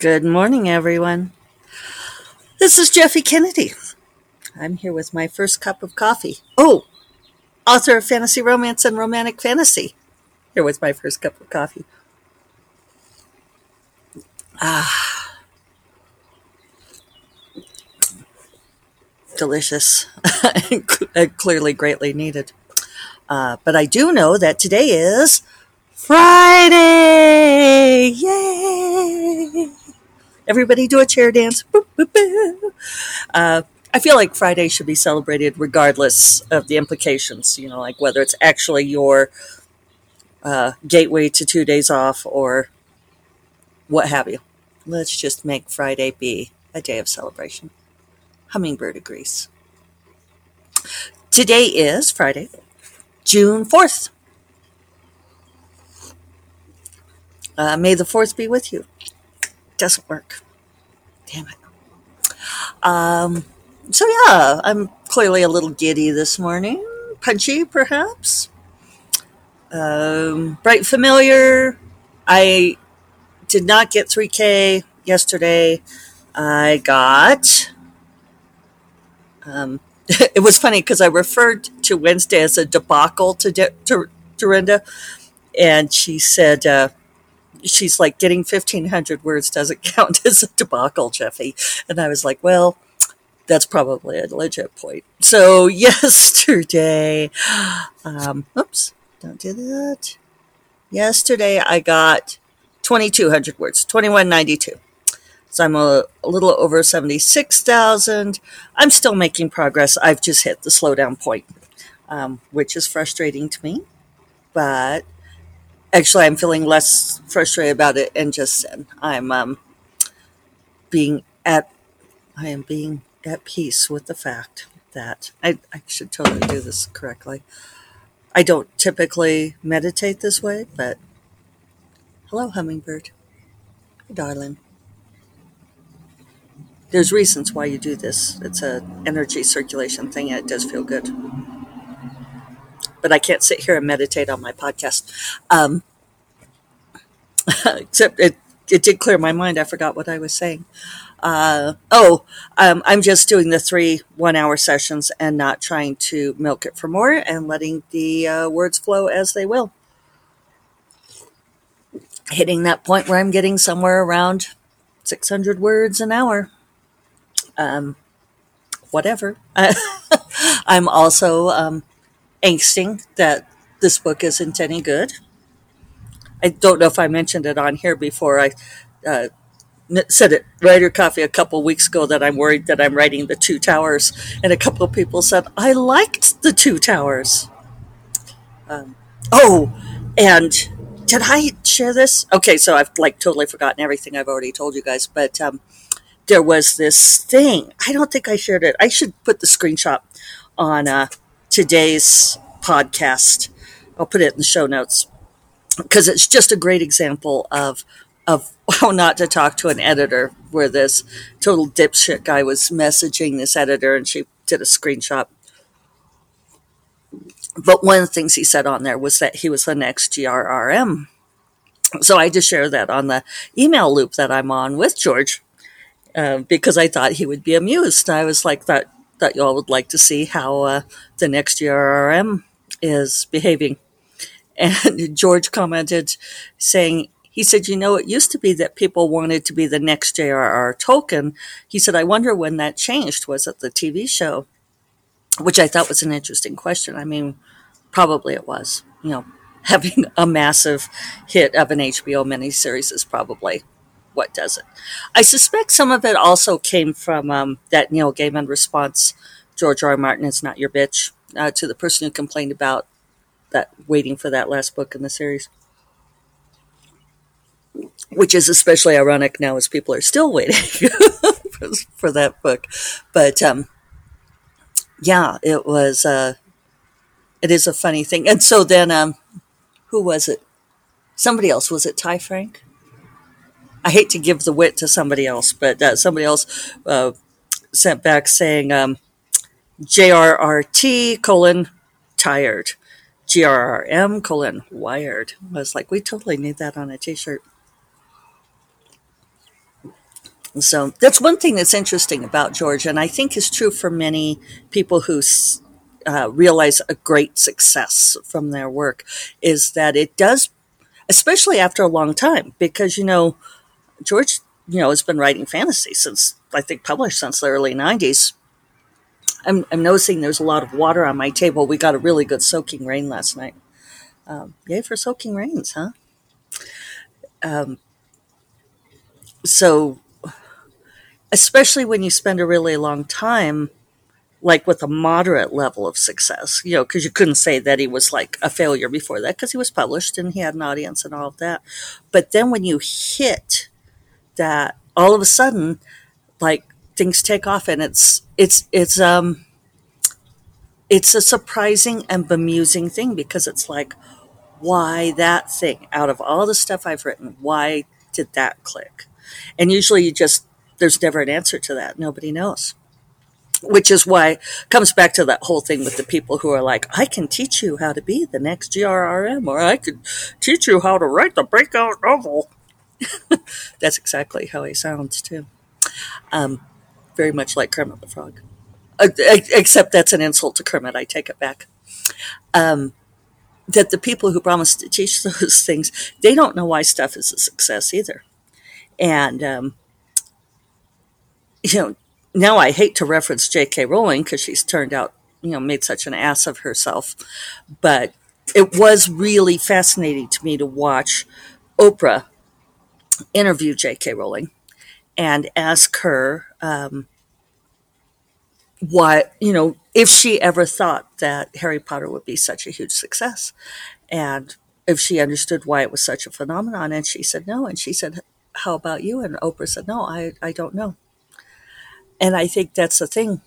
Good morning, everyone. This is Jeffe Kennedy. I'm here with my first cup of coffee. Oh, author of fantasy romance and romantic fantasy. Here with my first cup of coffee. Ah. Delicious. Clearly greatly needed. Uh, but I do know that today is Friday! Yay! Everybody do a chair dance. Boop, boop, boop. Uh, I feel like Friday should be celebrated regardless of the implications, you know, like whether it's actually your uh, gateway to two days off or what have you. Let's just make Friday be a day of celebration. Hummingbird agrees. Today is Friday, June 4th. Uh, may the 4th be with you. Doesn't work. Damn it. Um, so, yeah, I'm clearly a little giddy this morning. Punchy, perhaps. Um, bright familiar. I did not get 3K yesterday. I got. Um, it was funny because I referred to Wednesday as a debacle to, De- to Dorinda, and she said, uh, she's like, getting 1,500 words doesn't count as a debacle, Jeffe. And I was like, well, that's probably a legit point. So yesterday, um, oops, don't do that. Yesterday I got 2,200 words, 2192. So I'm a, a little over 76,000. I'm still making progress. I've just hit the slowdown point, um, which is frustrating to me. But actually, I'm feeling less frustrated about it and just I'm um, being at I am being at peace with the fact that I, I should totally do this correctly. I don't typically meditate this way, but hello, hummingbird. Darling. There's reasons why you do this. It's a energy circulation thing, and it does feel good. But I can't sit here and meditate on my podcast. Um, except it, it did clear my mind. I forgot what I was saying. Uh, oh, um, I'm just doing the three one hour sessions and not trying to milk it for more and letting the uh, words flow as they will. Hitting that point where I'm getting somewhere around 600 words an hour. Um, whatever. I'm also um, angsting that this book isn't any good. I don't know if I mentioned it on here before. I uh, said it writer coffee a couple weeks ago that I'm worried that I'm writing the two towers, and a couple of people said I liked the two towers. Um, oh, and did I share this? Okay, so I've like totally forgotten everything I've already told you guys, but um, there was this thing. I don't think I shared it. I should put the screenshot on uh, today's podcast. I'll put it in the show notes because it's just a great example of of how not to talk to an editor where this total dipshit guy was messaging this editor and she did a screenshot. But one of the things he said on there was that he was the next grrm so i just share that on the email loop that i'm on with george uh, because i thought he would be amused. I was like that that y'all would like to see how uh, the next grrm is behaving and George commented saying, he said, you know, it used to be that people wanted to be the next J.R.R. Tolkien. He said, I wonder when that changed. Was it the TV show? Which I thought was an interesting question. I mean, probably it was. You know, having a massive hit of an HBO miniseries is probably what does it. I suspect some of it also came from um, that Neil Gaiman response, George R. R. Martin is not your bitch, uh, to the person who complained about that waiting for that last book in the series. Which is especially ironic now as people are still waiting for, for, that book. But um, yeah, it was, uh, it is a funny thing. And so then, um, who was it? Somebody else. Was it Ty Franck? I hate to give the wit to somebody else, but uh, somebody else uh, sent back saying um, JRRT colon tired. GRRM colon wired. I was like, we totally need that on a t shirt. So that's one thing that's interesting about George, and I think is true for many people who uh, realize a great success from their work, is that it does, especially after a long time, because you know, George, you know, has been writing fantasy since I think published since the early '90s. I'm, I'm noticing there's a lot of water on my table. We got a really good soaking rain last night. Um, yay for soaking rains, huh? Um, so especially when you spend a really long time like with a moderate level of success, you know, because you couldn't say that he was like a failure before that because he was published and he had an audience and all of that. But then when you hit that, all of a sudden, like things take off and it's it's it's um it's a surprising and bemusing thing because it's like why that thing out of all the stuff I've written, why did that click? And usually you just there's never an answer to that. Nobody knows. Which is why comes back to that whole thing with the people who are like, I can teach you how to be the next GRRM, or I could teach you how to write the breakout novel. That's exactly how he sounds too. Um, very much like Kermit the Frog. Uh, except that's an insult to Kermit. I take it back. Um, that the people who promise to teach those things, they don't know why stuff is a success either. And um, you know, now I hate to reference J.K. Rowling because she's turned out, you know, made such an ass of herself. But it was really fascinating to me to watch Oprah interview J.K. Rowling and ask her um, what, you know, if she ever thought that Harry Potter would be such a huge success and if she understood why it was such a phenomenon. And she said no. And she said, How about you? And Oprah said, No, I, I don't know. And I think that's the thing.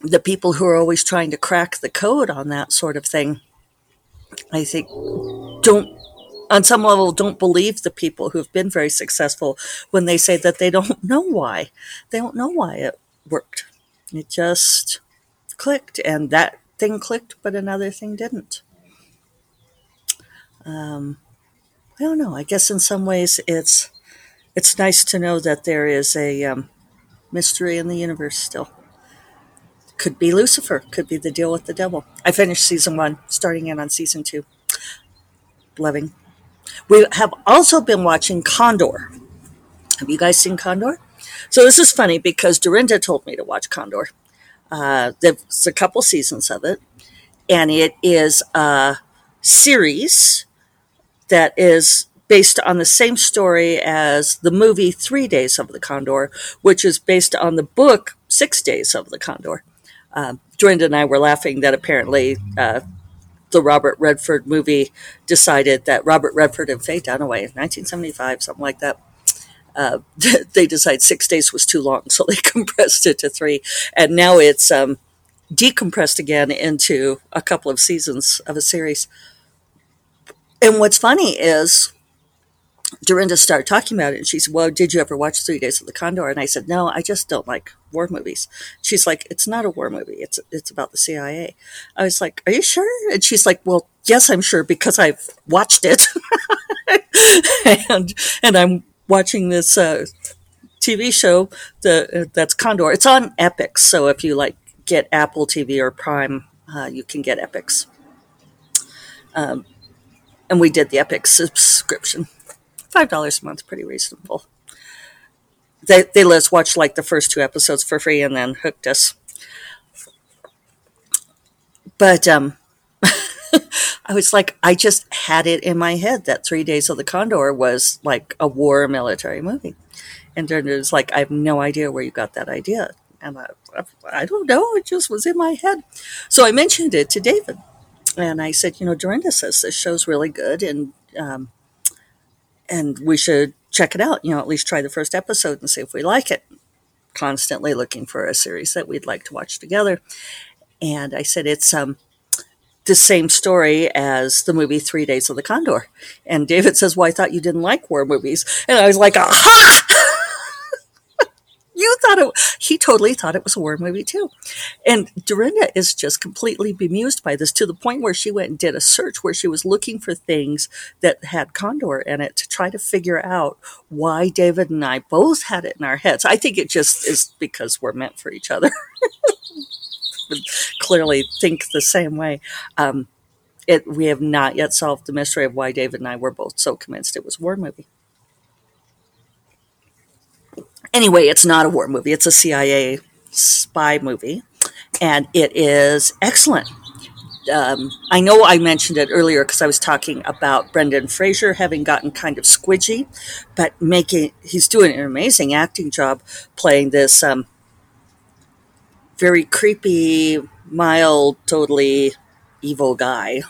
The people who are always trying to crack the code on that sort of thing, I think, don't, on some level, don't believe the people who've been very successful when they say that they don't know why. They don't know why it worked. It just clicked, and that thing clicked, but another thing didn't. Um, I don't know. I guess in some ways it's it's nice to know that there is a um, mystery in the universe still. Could be Lucifer, could be the deal with the devil. I finished season one, starting in on season two. Loving. We have also been watching Condor. Have you guys seen Condor? So this is funny because Dorinda told me to watch Condor. Uh, there's a couple seasons of it, and it is a series that is based on the same story as the movie Three Days of the Condor, which is based on the book Six Days of the Condor. Uh, Dorinda and I were laughing that apparently uh, the Robert Redford movie decided that Robert Redford and Faye Dunaway, 1975, something like that, uh, they decided six days was too long, so they compressed it to three. And now it's um, decompressed again into a couple of seasons of a series. And what's funny is Dorinda started talking about it, and she said, "Well, did you ever watch Three Days of the Condor?" And I said, "No, I just don't like war movies." She's like, "It's not a war movie. It's it's about the CIA." I was like, "Are you sure?" And she's like, "Well, yes, I'm sure because I've watched it, and and I'm watching this uh, TV show the uh, that's Condor. It's on Epix, so if you like get Apple TV or Prime, uh, you can get Epix." Um, and we did the Epix subscription five dollars a month, pretty reasonable. They they let us watch like the first two episodes for free and then hooked us. But um, I was like, I just had it in my head that Three Days of the Condor was like a war military movie, and then was like, I have no idea where you got that idea, and I, I don't know, it just was in my head. So I mentioned it to David, and I said, you know, Dorinda says this show's really good, and um, and we should check it out, you know, at least try the first episode and see if we like it. Constantly looking for a series that we'd like to watch together. And I said, it's um, the same story as the movie Three Days of the Condor. And David says, Well, I thought you didn't like war movies. And I was like, Aha! You thought it, he totally thought it was a war movie too. And Dorinda is just completely bemused by this to the point where she went and did a search where she was looking for things that had Condor in it to try to figure out why David and I both had it in our heads. I think it just is because we're meant for each other. Clearly think the same way. Um, it, we have not yet solved the mystery of why David and I were both so convinced it was a war movie. Anyway, it's not a war movie, it's a CIA spy movie, and it is excellent. Um, I know I mentioned it earlier because I was talking about Brendan Fraser having gotten kind of squidgy, but making he's doing an amazing acting job playing this um, very creepy, mild, totally evil guy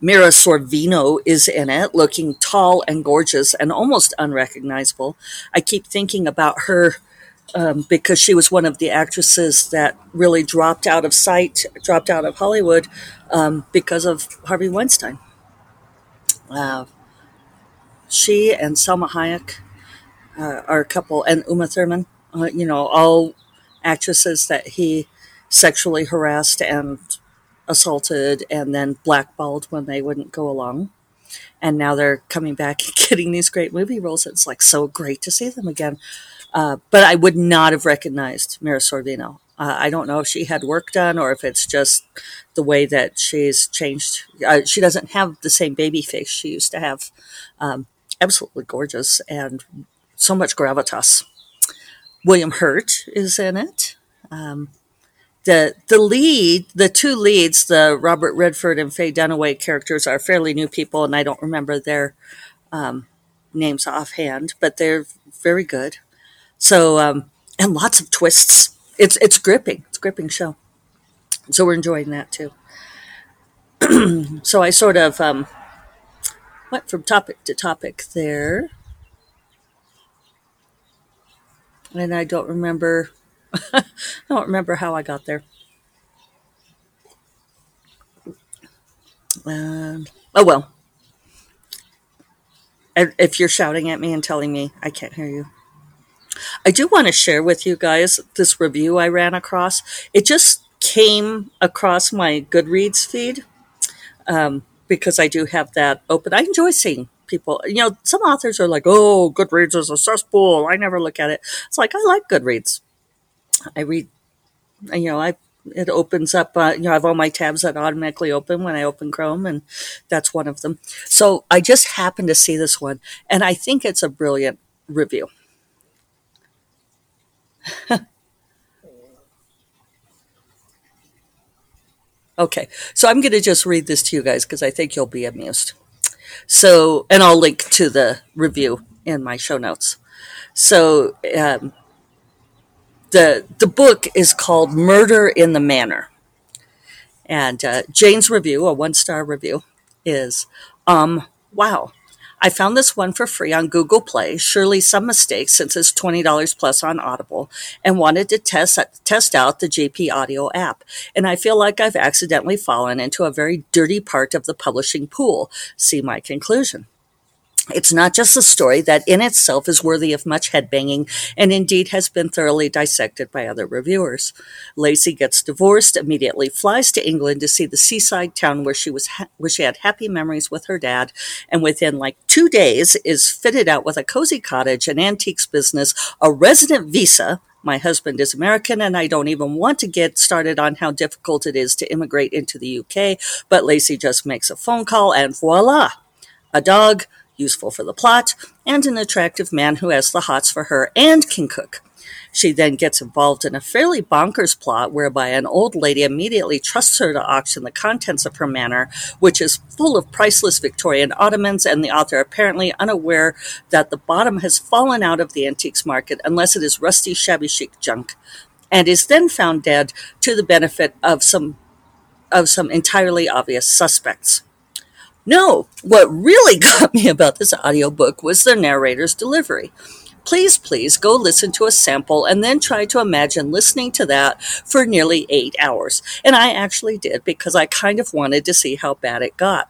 Mira Sorvino is in it, looking tall and gorgeous and almost unrecognizable. I keep thinking about her um, because she was one of the actresses that really dropped out of sight, dropped out of Hollywood um, because of Harvey Weinstein. Uh, she and Salma Hayek uh, are a couple, and Uma Thurman, uh, you know, all actresses that he sexually harassed and assaulted and then blackballed when they wouldn't go along. And now they're coming back and getting these great movie roles. It's like so great to see them again. Uh, but I would not have recognized Mira Sorvino. Uh, I don't know if she had work done or if it's just the way that she's changed. Uh, she doesn't have the same baby face she used to have. Um, absolutely gorgeous and so much gravitas. William Hurt is in it. Um, the the lead, the two leads, the Robert Redford and Faye Dunaway characters are fairly new people, and I don't remember their um, names offhand, but they're very good. So um, and lots of twists. It's it's gripping. It's gripping show. So we're enjoying that too. so I sort of um, went from topic to topic there, and I don't remember I don't remember how I got there. Um, oh well. If you're shouting at me and telling me I can't hear you. I do want to share with you guys this review I ran across. It just came across my Goodreads feed um, because I do have that open. I enjoy seeing people. You know, some authors are like, "Oh, Goodreads is a cesspool. I never look at it." It's like I like Goodreads. I read, you know, I it opens up. Uh, you know, I have all my tabs that automatically open when I open Chrome, and that's one of them. So I just happened to see this one, and I think it's a brilliant review. okay, so I'm going to just read this to you guys because I think you'll be amused. So, and I'll link to the review in my show notes. So, um, the the book is called Murder in the Manor, and uh, Jane's review, a one star review, is um wow. I found this one for free on Google Play. Surely some mistake since it's twenty dollars plus on Audible, and wanted to test test out the JP Audio app. And I feel like I've accidentally fallen into a very dirty part of the publishing pool. See my conclusion. It's not just a story that in itself is worthy of much headbanging and indeed has been thoroughly dissected by other reviewers. Lacey gets divorced, immediately flies to England to see the seaside town where she was ha- where she had happy memories with her dad, and within like 2 days is fitted out with a cozy cottage, an antiques business, a resident visa, my husband is American, and I don't even want to get started on how difficult it is to immigrate into the UK. But Lacey just makes a phone call, and voila, a dog, useful for the plot, and an attractive man who has the hots for her and can cook. She then gets involved in a fairly bonkers plot whereby an old lady immediately trusts her to auction the contents of her manor, which is full of priceless Victorian ottomans, and the author apparently unaware that the bottom has fallen out of the antiques market unless it is rusty, shabby chic junk, and is then found dead to the benefit of some of some entirely obvious suspects. No, what really got me about this audiobook was the narrator's delivery. Please, please go listen to a sample and then try to imagine listening to that for nearly eight hours. And I actually did because I kind of wanted to see how bad it got.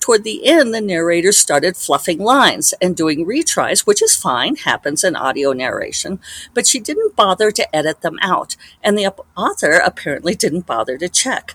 toward the end, the narrator started fluffing lines and doing retries, which is fine, happens in audio narration, but she didn't bother to edit them out, and the author apparently didn't bother to check.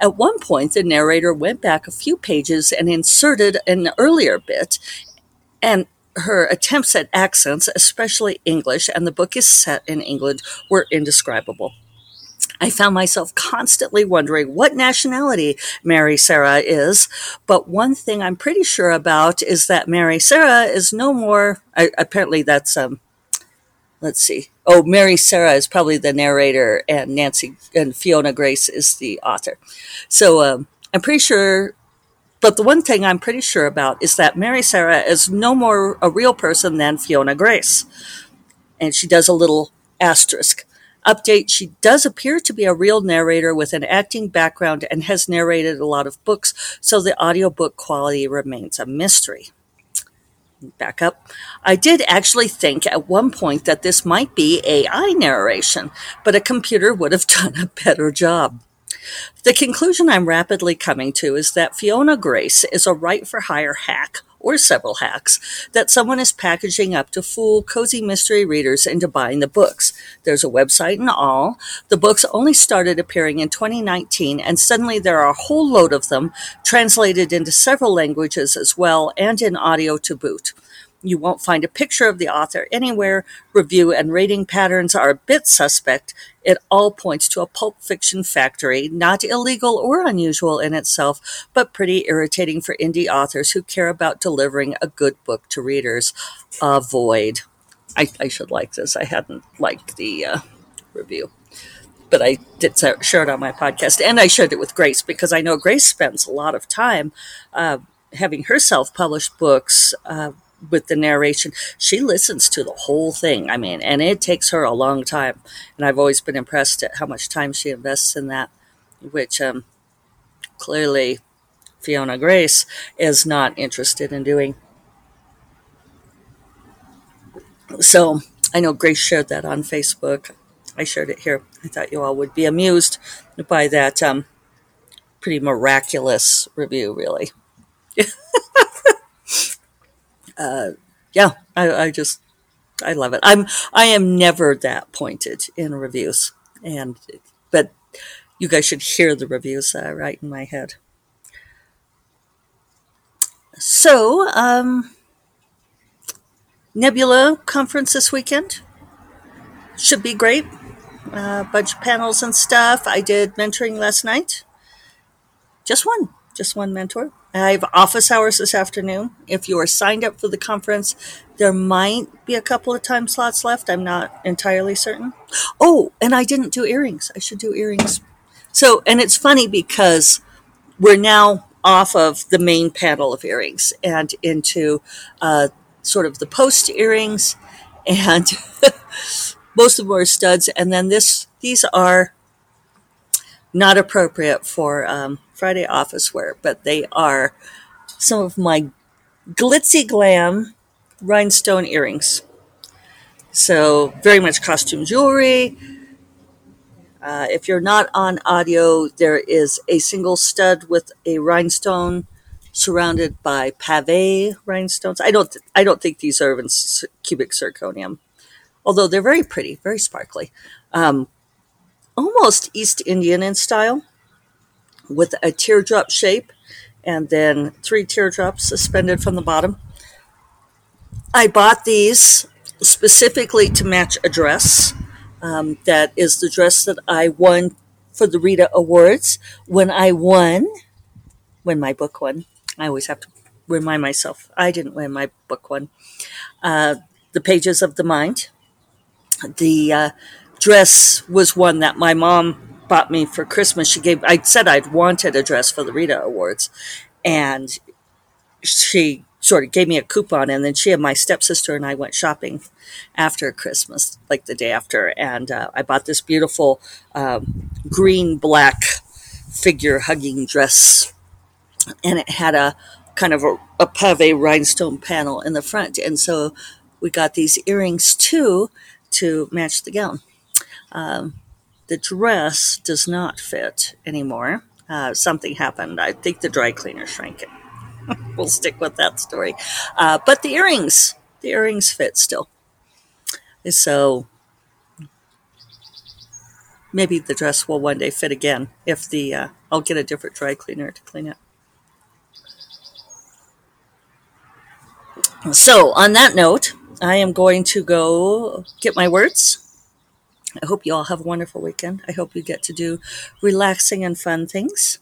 At one point, the narrator went back a few pages and inserted an earlier bit, and her attempts at accents, especially English, and the book is set in England, were indescribable. I found myself constantly wondering what nationality Mary Sarah is. But one thing I'm pretty sure about is that Mary Sarah is no more. I, apparently, that's um. Let's see. Oh, Mary Sarah is probably the narrator, and Nancy and Fiona Grace is the author. So um, I'm pretty sure. But the one thing I'm pretty sure about is that Mary Sarah is no more a real person than Fiona Grace, and she does a little asterisk Update She does appear to be a real narrator with an acting background and has narrated a lot of books, so the audiobook quality remains a mystery. Back up. I did actually think at one point that this might be AI narration, but a computer would have done a better job. The conclusion I'm rapidly coming to is that Fiona Grace is a right for hire hack or several hacks that someone is packaging up to fool cozy mystery readers into buying the books. There's a website and all. The books only started appearing in 2019 and suddenly there are a whole load of them translated into several languages as well and in audio to boot. You won't find a picture of the author anywhere. Review and rating patterns are a bit suspect. It all points to a pulp fiction factory, not illegal or unusual in itself, but pretty irritating for indie authors who care about delivering a good book to readers. Avoid. I, I should like this. I hadn't liked the uh, review but I did share it on my podcast, and I shared it with Grace because I know Grace spends a lot of time uh, having herself published books uh, with the narration, she listens to the whole thing. I mean, and it takes her a long time. And I've always been impressed at how much time she invests in that, which um, clearly Fiona Grace is not interested in doing. So I know Grace shared that on Facebook. I shared it here. I thought you all would be amused by that um, pretty miraculous review, really. uh, yeah, I, I just I love it. I'm I am never that pointed in reviews, and but you guys should hear the reviews uh, right in my head. So, um, Nebula conference this weekend should be great. A uh, bunch of panels and stuff. I did mentoring last night. Just one, just one mentor. I have office hours this afternoon. If you are signed up for the conference, there might be a couple of time slots left. I'm not entirely certain. Oh, and I didn't do earrings. I should do earrings. So, and it's funny because we're now off of the main panel of earrings and into uh, sort of the post earrings, and most of them are studs. And then this, these are not appropriate for um, Friday office wear, but they are some of my glitzy glam rhinestone earrings. So, very much costume jewelry. Uh, if you're not on audio, there is a single stud with a rhinestone surrounded by pave rhinestones. I don't, I don't think these are even cubic zirconium, although they're very pretty, very sparkly. Um, almost East Indian in style with a teardrop shape and then three teardrops suspended from the bottom. I bought these specifically to match a dress. Um, that is the dress that I won for the Rita Awards when I won, when my book won. I always have to remind myself I didn't win, my book won. Uh, the Pages of the Mind. The uh, dress was one that my mom bought me for Christmas. She gave, I said I'd wanted a dress for the Rita Awards, and she sort of gave me a coupon. And then she and my stepsister and I went shopping after Christmas, like the day after. And uh, I bought this beautiful um, green black figure hugging dress, and it had a kind of a, a pave rhinestone panel in the front. And so we got these earrings too to match the gown. Um, the dress does not fit anymore. Uh, something happened. I think the dry cleaner shrank it. we'll stick with that story. Uh, but the earrings, the earrings fit still. So maybe the dress will one day fit again if the uh, I'll get a different dry cleaner to clean it. So on that note, I am going to go get my words. I hope you all have a wonderful weekend. I hope you get to do relaxing and fun things.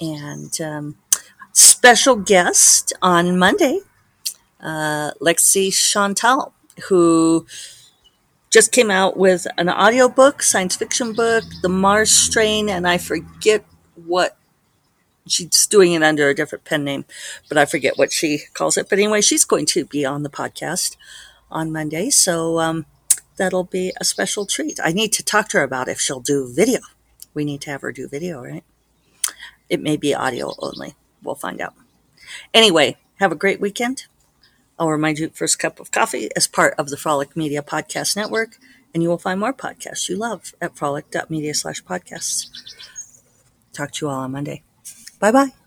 And um, special guest on Monday, uh, Lexi Chantal, who just came out with an audiobook, science fiction book, The Mars Strain, and I forget what she's doing it under a different pen name, but I forget what she calls it. But anyway, she's going to be on the podcast on Monday. So um, that'll be a special treat. I need to talk to her about if she'll do video. We need to have her do video, right? It may be audio only. We'll find out. Anyway, have a great weekend. I'll remind you first cup of coffee as part of the Frolic Media Podcast Network, and you will find more podcasts you love at frolic.media slash podcasts. Talk to you all on Monday. Bye bye.